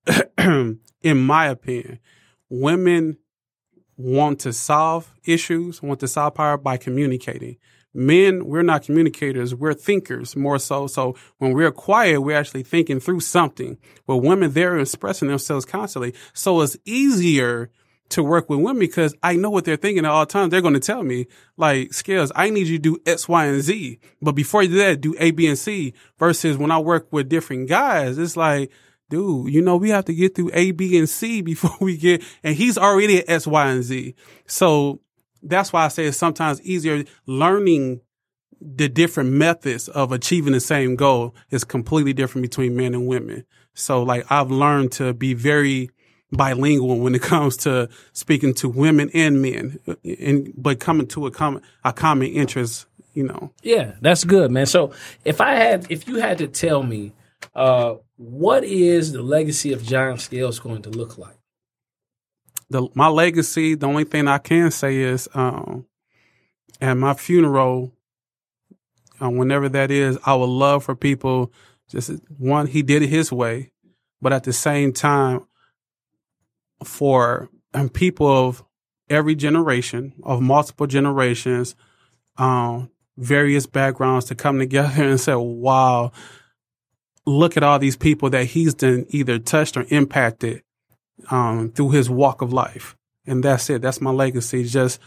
in my opinion, women want to solve issues, want to solve power by communicating. Men, we're not communicators, we're thinkers more so. So when we're quiet, we're actually thinking through something. But women, they're expressing themselves constantly. So it's easier to work with women because I know what they're thinking at all times. They're going to tell me, like, Scales, I need you to do X, Y, and Z. But before you do that, do A, B, and C. Versus when I work with different guys, it's like, dude, you know, we have to get through A, B, and C before we get, and he's already at X, Y, and Z. So that's why I say it's sometimes easier learning the different methods of achieving the same goal is completely different between men and women. So like I've learned to be very bilingual when it comes to speaking to women and men and but coming to a common a common interest, you know. Yeah, that's good, man. So if I had, if you had to tell me, uh, what is the legacy of John Scales going to look like? The my legacy, the only thing I can say is um at my funeral uh, whenever that is, I would love for people just one he did it his way, but at the same time for um, people of every generation, of multiple generations, um, various backgrounds to come together and say, wow, look at all these people that he's done either touched or impacted um, through his walk of life. And that's it. That's my legacy. Just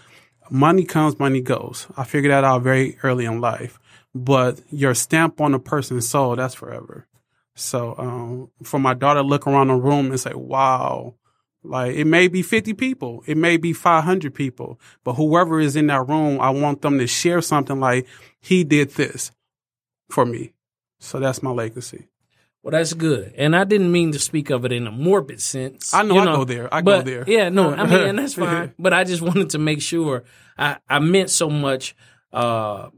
money comes, money goes. I figured that out very early in life. But your stamp on a person's soul, that's forever. So um, for my daughter to look around the room and say, wow, like it may be 50 people, it may be 500 people, but whoever is in that room, I want them to share something like he did this for me. So that's my legacy. Well, that's good. And I didn't mean to speak of it in a morbid sense. I know you I go there. I but, go there. Yeah, no, I mean, that's fine. But I just wanted to make sure I, I meant so much, uh,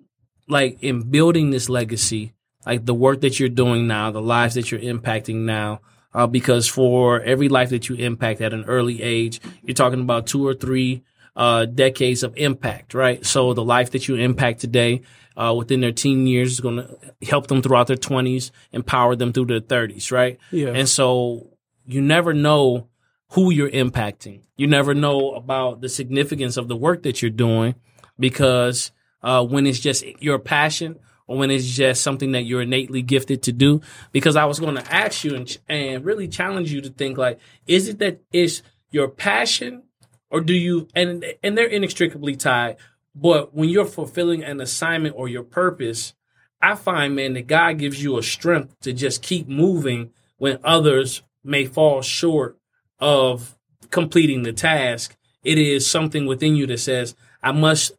like in building this legacy, like the work that you're doing now, the lives that you're impacting now. Uh, because for every life that you impact at an early age, you're talking about two or three uh, decades of impact, right? So the life that you impact today uh, within their teen years is going to help them throughout their 20s, empower them through their 30s, right? Yeah. And so you never know who you're impacting. You never know about the significance of the work that you're doing because uh, when it's just your passion or when it's just something that you're innately gifted to do. Because I was going to ask you and, and really challenge you to think like, is it that it's your passion or do you, and, and they're inextricably tied, but when you're fulfilling an assignment or your purpose, I find, man, that God gives you a strength to just keep moving when others may fall short of completing the task, it is something within you that says, I must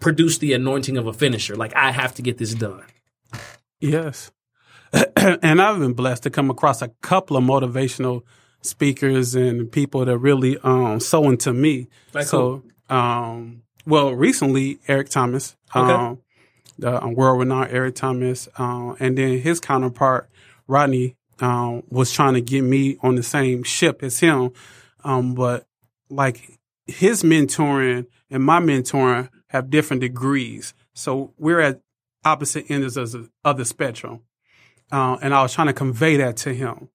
produce the anointing of a finisher. Like I have to get this done. Yes. and I've been blessed to come across a couple of motivational speakers and people that really um so into me. Like so um well recently Eric Thomas. Okay. Um the world renowned Eric Thomas. Um and then his counterpart, Rodney, um, was trying to get me on the same ship as him. Um, but like his mentoring and my mentoring have different degrees. So we're at opposite ends of the, of the spectrum. Uh, and I was trying to convey that to him.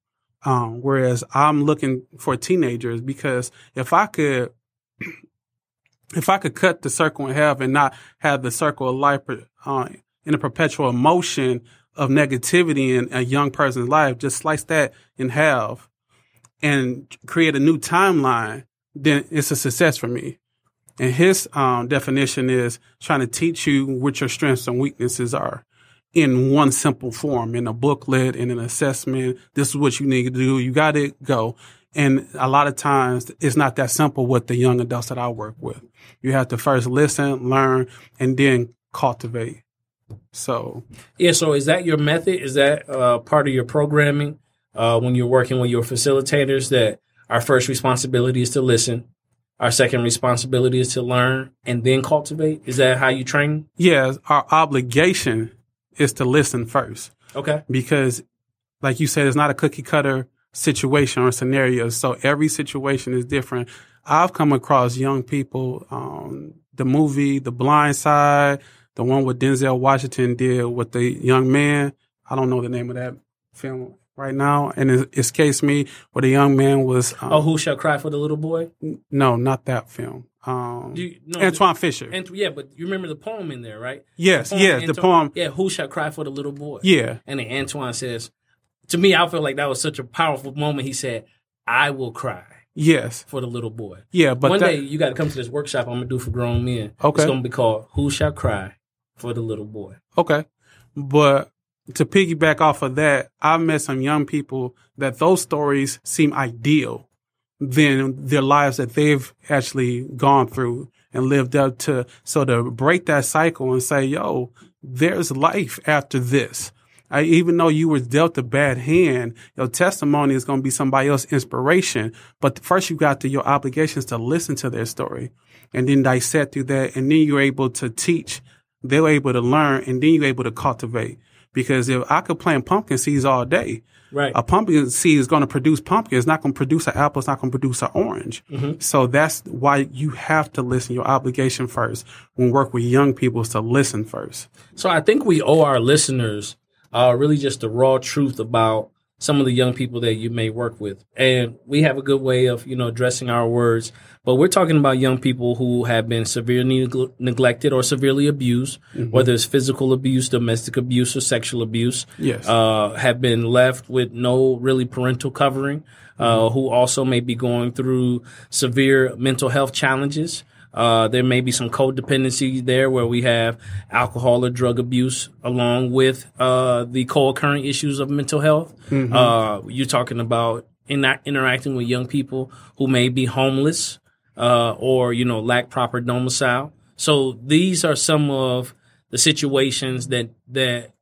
Um, whereas I'm looking for teenagers because if I could, if I could cut the circle in half and not have the circle of life uh, in a perpetual motion of negativity in a young person's life, just slice that in half and create a new timeline, then it's a success for me. And his um, definition is trying to teach you what your strengths and weaknesses are in one simple form, in a booklet, in an assessment. This is what you need to do. You got to go. And a lot of times it's not that simple with the young adults that I work with. You have to first listen, learn, and then cultivate. So, Yeah. So is that your method? Is that uh, part of your programming uh, when you're working with your facilitators? That our first responsibility is to listen. Our second responsibility is to learn and then cultivate. Is that how you train? yeah, our obligation is to listen first. Okay. because like you said, it's not a cookie cutter situation or scenario. So every situation is different. I've come across young people, um, the movie, The Blind Side, the one with Denzel Washington did with the young man. I don't know the name of that film right now. And it escapes me where the young man was, um, Oh, who shall cry for the little boy? no, not that film. Um, you, no, Antwone Fisher. And yeah, but you remember the poem in there, right? yes, Poem, yes, the poem. Yeah, who shall cry for the little boy? Yeah, And then Antoine says, to me, I feel like that was such a powerful moment. He said, I will cry yes, for the little boy. yeah. But One that, day you got to come to this workshop I'm going to do for grown men. Okay. It's going to be called Who Shall Cry for the Little Boy. Okay. But to piggyback off of that, I've met some young people that those stories seem ideal than their lives that they've actually gone through and lived up to. So to break that cycle and say, yo, there's life after this. I, even though you were dealt a bad hand, your testimony is going to be somebody else's inspiration. But first you got to your obligations to listen to their story and then dissect through that. And then you're able to teach they're able to learn and then you're able to cultivate. Because if I could plant pumpkin seeds all day, Right. a pumpkin seed is going to produce pumpkin. It's not going to produce an apple. It's not going to produce an orange. So that's why you have to listen. Your obligation first when work with young people is to listen first. So I think we owe our listeners uh, really just the raw truth about some of the young people that you may work with. And we have a good way of, you know, addressing our words. But we're talking about young people who have been severely neg- neglected or severely abused, whether it's physical abuse, domestic abuse, or sexual abuse. Yes. Uh, have been left with no really parental covering, uh, who also may be going through severe mental health challenges. Uh, there may be some codependency there where we have alcohol or drug abuse along with uh, the co-occurring issues of mental health. Uh, you're talking about in interacting with young people who may be homeless uh, or you know lack proper domicile. So these are some of the situations that that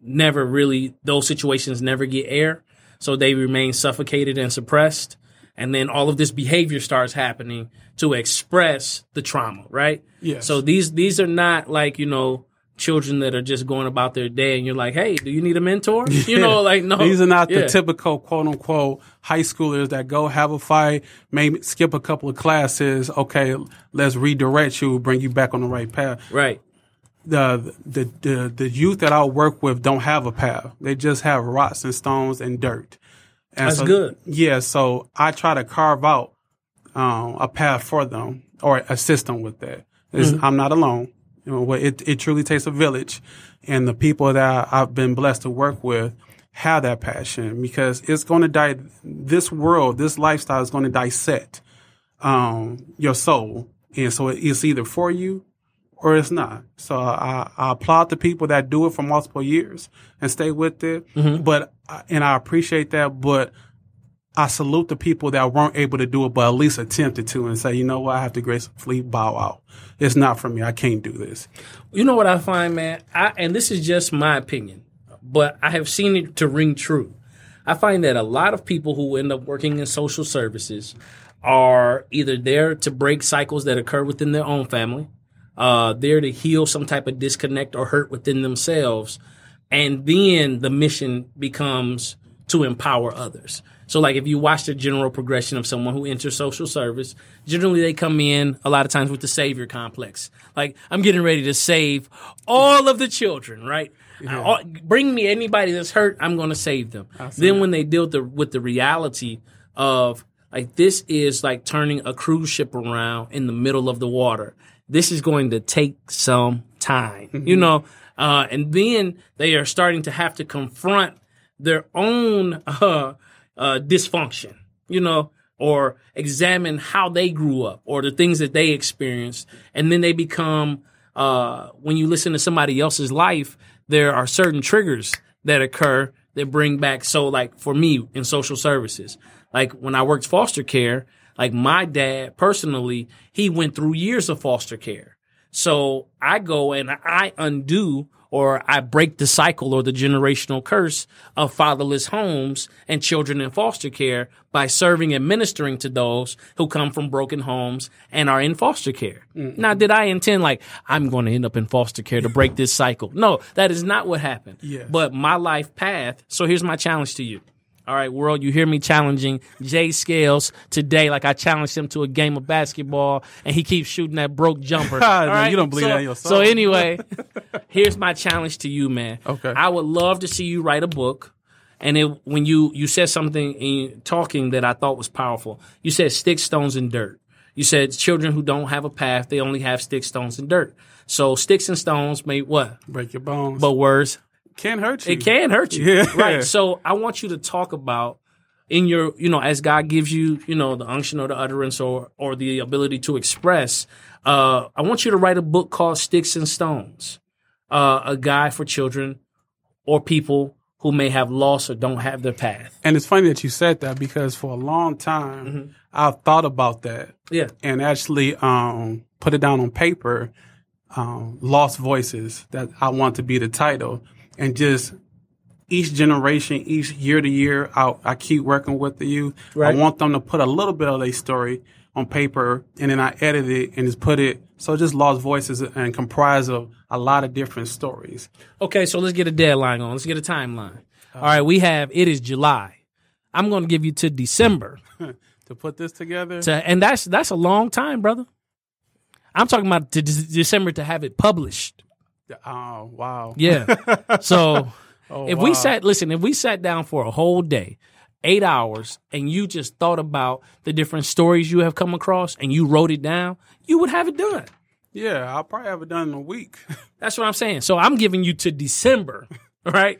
never really those situations never get air, so they remain suffocated and suppressed. And then all of this behavior starts happening to express the trauma, right? Yes. So these these are not like you know children that are just going about their day, and you're like, hey, do you need a mentor? You know, like no, These are not Yeah. the typical quote unquote high schoolers that go have a fight, maybe skip a couple of classes. Okay, let's redirect you, bring you back on the right path. right. the the the the youth that I work with don't have a path. They just have rocks and stones and dirt. And That's so- good. Yeah, so I try to carve out um, a path for them or assist them with that. Mm-hmm. I'm not alone. You know, it it truly takes a village, and the people that I've been blessed to work with have that passion because it's going to die. This world, this lifestyle is going to dissect um, your soul, and so it's either for you or it's not. So I, I applaud the people that do it for multiple years and stay with it. Mm-hmm. But and I appreciate that. But I salute the people that weren't able to do it, but at least attempted to, and say, you know what, I have to gracefully bow out. It's not for me. I can't do this. You know what I find, man? I, and this is just my opinion, but I have seen it to ring true. I find that a lot of people who end up working in social services are either there to break cycles that occur within their own family, uh, there to heal some type of disconnect or hurt within themselves, and then the mission becomes to empower others. So, like if you watch the general progression of someone who enters social service, generally they come in a lot of times with the savior complex. Like I'm getting ready to save all of the children, right? All- bring me anybody that's hurt, I'm going to save them. Then when they deal with the, with the reality of like this is like turning a cruise ship around in the middle of the water. This is going to take some time, you know. Uh, and then they are starting to have to confront their own uh, uh, dysfunction, you know, or examine how they grew up or the things that they experienced. And then they become, uh, when you listen to somebody else's life, there are certain triggers that occur that bring back. So, like for me in social services, like when I worked foster care, like my dad personally, he went through years of foster care. So I go and I undo or I break the cycle or the generational curse of fatherless homes and children in foster care by serving and ministering to those who come from broken homes and are in foster care. Mm-hmm. Now, did I intend like I'm going to end up in foster care to break this cycle? No, that is not what happened. But my life path. So here's my challenge to you. All right, world, you hear me challenging Jay Scales today, like I challenged him to a game of basketball, and he keeps shooting that broke jumper. Ah, All right, You don't believe so, that in your So anyway, here's my challenge to you, man. Okay. I would love to see you write a book. And it, when you you said something in talking that I thought was powerful, you said sticks, stones, and dirt. You said children who don't have a path, they only have sticks, stones, and dirt. So sticks and stones may what? Break your bones. But words can hurt you. it can hurt you. Yeah. Right. So I want you to talk about in your, you know, as God gives you, you know, the unction or the utterance or or the ability to express, uh, I want you to write a book called Sticks and Stones. Uh, a guide for children or people who may have lost or don't have their path. And it's funny that you said that because for a long time Mm-hmm. I've thought about that Yeah. and actually um, put it down on paper. Um, Lost Voices that I want to be the title, and just each generation, each year to year, I, I keep working with the youth. Right. I want them to put a little bit of their story on paper, and then I edit it and just put it so just Lost Voices and comprised of a lot of different stories. Okay, so let's get a deadline on. Let's get a timeline. All right, we have it is July. I'm going to give you to December. To put this together, to, and that's that's a long time, brother. I'm talking about to De- December to have it published. Oh wow, Yeah. so Oh, if we sat, listen, if we sat down for a whole day, eight hours, and you just thought about the different stories you have come across and you wrote it down, you would have it done. yeah, I'll probably have it done in a week. That's what I'm saying. So I'm giving you to December, right,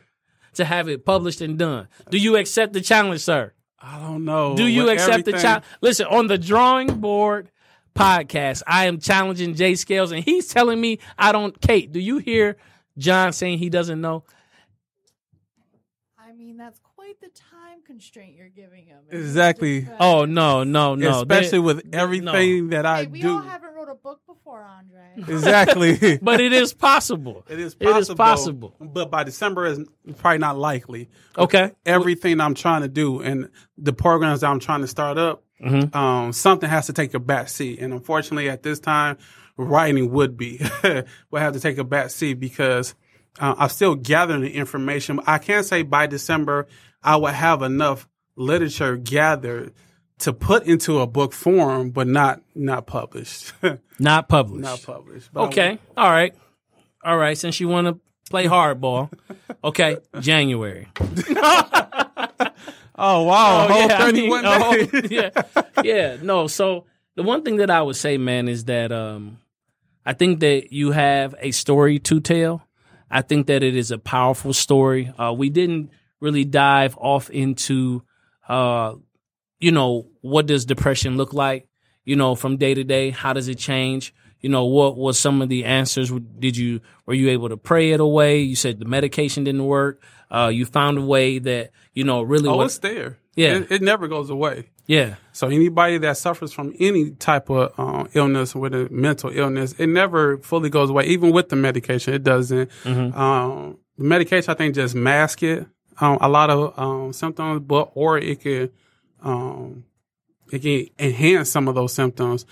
to have it published and done. Do you accept the challenge, sir? I don't know. Do you With accept the challenge? Listen, on the drawing board podcast, I am challenging Jay Scales, and he's telling me I don't. Kate, do you hear John saying he doesn't know? I mean, that's quite the time constraint you're giving him. It's Exactly. just, uh, Oh no, no, no! Especially They- with they- everything that I Hey, we do. all haven't wrote a book before, Andre. exactly. but it is possible. It is possible. is possible. But by December is probably not likely. Okay. Everything I'm trying to do and the programs that I'm trying to start up, Mm-hmm. um, something has to take a back seat. And unfortunately, at this time, writing would be will have to take a back seat because uh, I'm still gathering the information. I can't say by December I will have enough literature gathered to put into a book form, but not not published. Not published. not published. Okay. All right. All right. Since you want to play hardball, okay. January. Oh wow! Oh, yeah, I mean, 31 whole- yeah, yeah. No, so the one thing that I would say, man, is that um, I think that you have a story to tell. I think that it is a powerful story. Uh, we didn't really dive off into, uh, you know, what does depression look like? You know, from day to day, how does it change? You know, what was some of the answers? Did you were you able to pray it away? You said the medication didn't work. Uh, you found a way that you know really. Oh, it's there. Yeah. It, it never goes away. yeah, So anybody that suffers from any type of uh, illness, with a mental illness, it never fully goes away. Even with the medication, it doesn't. Um, the medication, I think, just mask it. Um, a lot of um, symptoms, but or it could um, it can enhance some of those symptoms.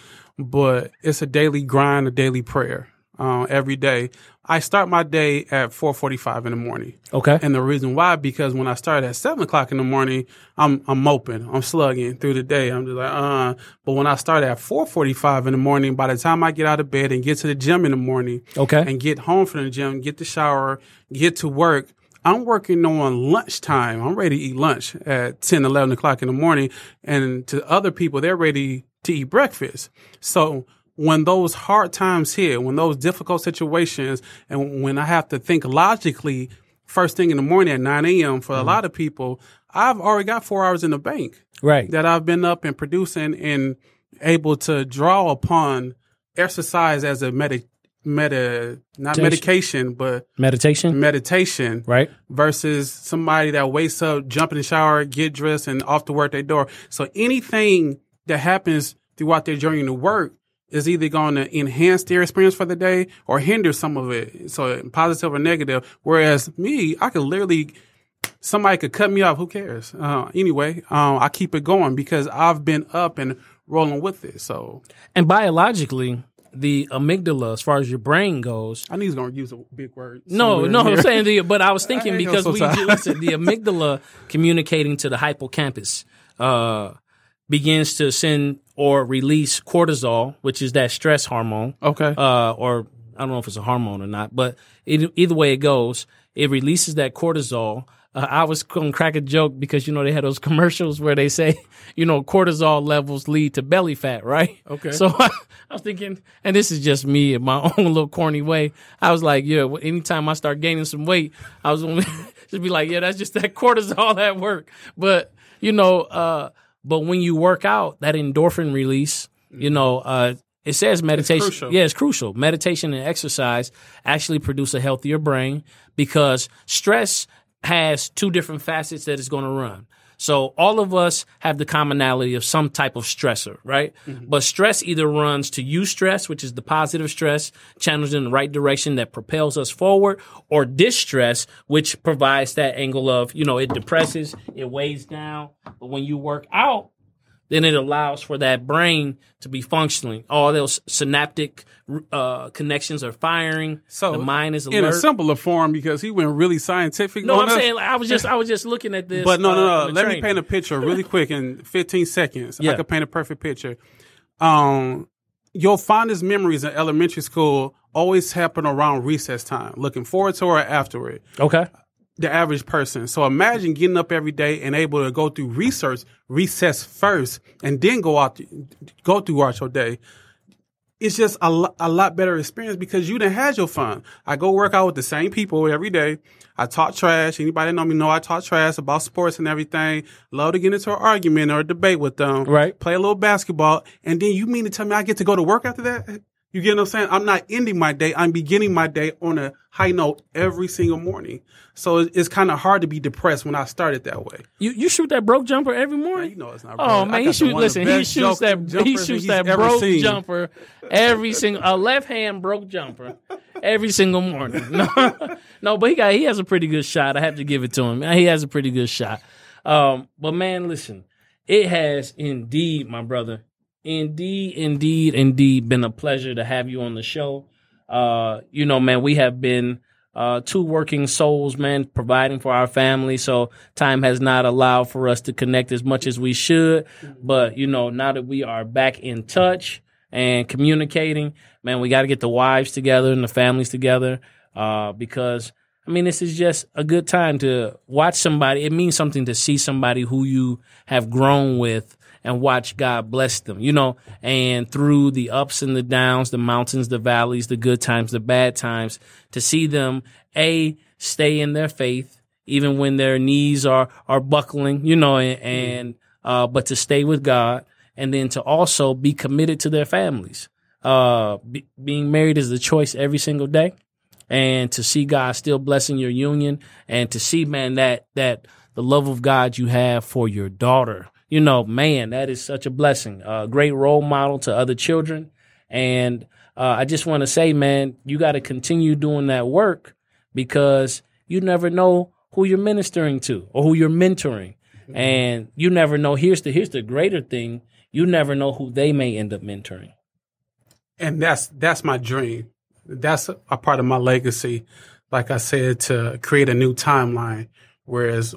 But it's a daily grind, a daily prayer uh, every day. I start my day at four forty-five in the morning. okay, And the reason why, because when I start at seven o'clock in the morning, I'm I'm moping, I'm slugging through the day. I'm just like, uh. But when I start at four forty five in the morning, by the time I get out of bed and get to the gym in the morning, okay, and get home from the gym, get the shower, get to work, I'm working on lunchtime. I'm ready to eat lunch at 10, 11 o'clock in the morning. And to other people, they're ready to eat breakfast. So when those hard times hit, when those difficult situations, and when I have to think logically first thing in the morning at 9 a.m. for a mm-hmm. lot of people, I've already got four hours in the bank right, that I've been up and producing and able to draw upon exercise as a medi- meta, not medication, but meditation, meditation right, versus somebody that wakes up, jump in the shower, get dressed, and off to work their door. So anything that happens throughout their journey to work is either going to enhance their experience for the day or hinder some of it. So positive or negative. Whereas me, I could literally, somebody could cut me off. Who cares? Uh, anyway, um, I keep it going because I've been up and rolling with it. So and biologically, the amygdala, as far as your brain goes, I knew he's to use a big word. No, no, I'm saying the, but I was thinking I because we do, listen, the amygdala communicating to the hippocampus uh, begins to send or release cortisol, which is that stress hormone, Okay. uh, or I don't know if it's a hormone or not, but it, either way it goes, it releases that cortisol. Uh, I was going to crack a joke because you know they had those commercials where they say, you know, cortisol levels lead to belly fat, right? Okay. So I, was thinking, and this is just me in my own little corny way. I was like, yeah, anytime I start gaining some weight, I was gonna just be like, yeah, that's just that cortisol at work. But you know, uh, but when you work out, that endorphin release, you know, uh, it says meditation. crucial. yeah, it's crucial. Meditation and exercise actually produce a healthier brain because stress has two different facets that it's going to run. So all of us have the commonality of some type of stressor, right? Mm-hmm. But stress either runs to eustress, which is the positive stress, channels in the right direction that propels us forward, or distress, which provides that angle of, you know, it depresses, it weighs down. But when you work out, then it allows for that brain to be functioning. All those synaptic uh, connections are firing. So the mind is alert. in a simpler form because he went really scientific. no, I'm us. saying like, I was just I was just looking at this. But no, uh, no, no. the Let me paint a picture really quick in 15 seconds. Yeah. I could paint a perfect picture. Um, your fondest memories in elementary school always happen around recess time, looking forward to or after it. Okay. The average person. So imagine getting up every day and able to go through research, recess first, and then go out, go throughout your day it's just a, lo- a lot better experience because you done had your fun. I go work out with the same people every day. I talk trash. Anybody that know me know I talk trash about sports and everything. Love to get into an argument or a debate with them. Right. Play a little basketball. And then you mean to tell me I get to go to work after that? You get what I'm saying? I'm not ending my day. I'm beginning my day on a high note every single morning. So it's, it's kind of hard to be depressed when I started that way. You you shoot that broke jumper every morning. You know it's not. Oh bad. Man, he shoot. one of the Listen, he shoots that. He shoots that broke seen. jumper every single a left hand broke jumper every single morning. No, no, but he got he has a pretty good shot. I have to give it to him. He has a pretty good shot. Um, but man, listen, it has indeed, my brother, indeed, indeed, indeed, been a pleasure to have you on the show. Uh, you know, man, we have been uh, two working souls, man, providing for our family. So time has not allowed for us to connect as much as we should. But, you know, now that we are back in touch and communicating, man, we got to get the wives together and the families together. Uh, because I mean, this is just a good time to watch somebody. It means something to see somebody who you have grown with and watch God bless them, you know, and through the ups and the downs, the mountains, the valleys, the good times, the bad times, to see them, A, stay in their faith, even when their knees are, are buckling, you know, and, and uh, but to stay with God and then to also be committed to their families. uh, be, being married is the choice every single day, and to see God still blessing your union, and to see man that that the love of God you have for your daughter, you know, man, that is such a blessing. A great role model to other children, and uh, I just want to say, man, you got to continue doing that work because you never know who you're ministering to or who you're mentoring. And you never know. Here's the here's the greater thing. You never know who they may end up mentoring. and that's that's my dream. That's a part of my legacy. Like I said, to create a new timeline. Whereas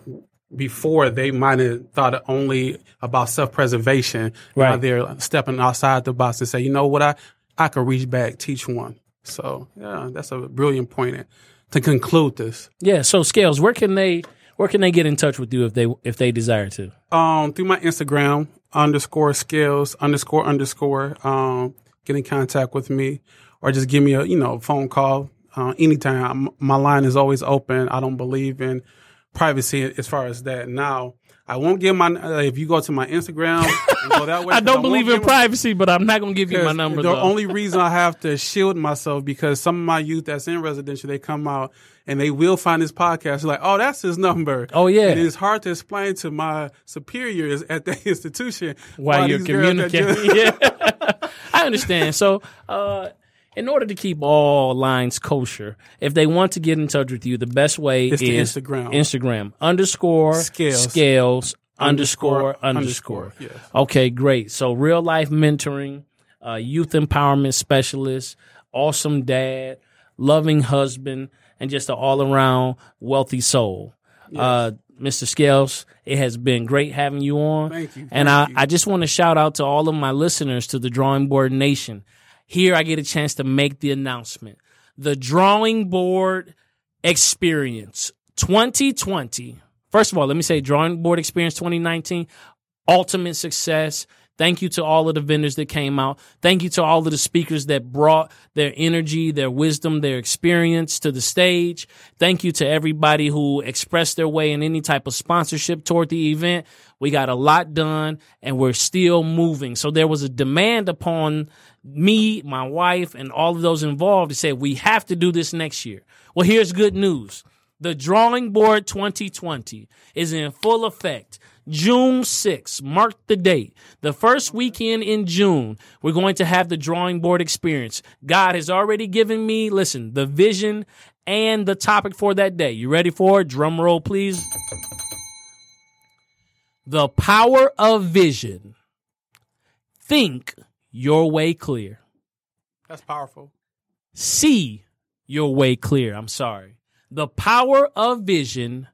before they might have thought only about self preservation. Now Right. they're stepping outside the box and say, you know what, I I could reach back, teach one. So yeah, that's a brilliant point to conclude this. Yeah. So scales, where can they where can they get in touch with you if they if they desire to? um, through my Instagram underscore scales underscore underscore. Um, get in contact with me, or just give me a you know phone call uh, anytime. My line is always open. I don't believe in privacy as far as that. Now, I won't give my uh, if you go to my Instagram and go that way. I don't won't believe in my- privacy, but I'm not gonna give you my number. The though. only reason I have to shield myself because some of my youth that's in residential, they come out and they will find this podcast. They're like, oh, that's his number. Oh, yeah. And it's hard to explain to my superiors at the institution while why you're these girls are communicating. just- yeah. I understand. So, uh, in order to keep all lines kosher, if they want to get in touch with you, the best way It's is Instagram. Instagram underscore Scales. scales underscore Underscore, underscore. yes. Okay, great. So, real life mentoring, uh, youth empowerment specialist, awesome dad, loving husband, and just an all around wealthy soul. Uh, Mr. Scales, it has been great having you on. Thank you, And thank I, you. I just want to shout out to all of my listeners to the Drawing Board Nation. Here I get a chance to make the announcement. The Drawing Board Experience 2020. First of all, let me say Drawing Board Experience 2019, ultimate success. Thank you to all of the vendors that came out. Thank you to all of the speakers that brought their energy, their wisdom, their experience to the stage. Thank you to everybody who expressed their way in any type of sponsorship toward the event. We got a lot done and we're still moving. So there was a demand upon me, my wife, and all of those involved to say, we have to do this next year. Well, here's good news. The Drawing Board 2020 is in full effect. June 6th, mark the date. The first weekend in June, we're going to have the drawing board experience. God has already given me, listen, the vision and the topic for that day. You ready for it? Drum roll, please. The power of vision. Think your way clear. That's powerful. See your way clear. I'm sorry. The power of vision.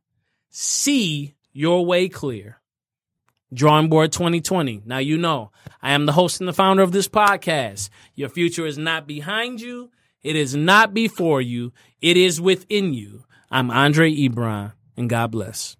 See your way clear. Drawing Board 2020. Now, you know, I am the host and the founder of this podcast. Your future is not behind you. It is not before you. It is within you. I'm Andre Ebron, and God bless.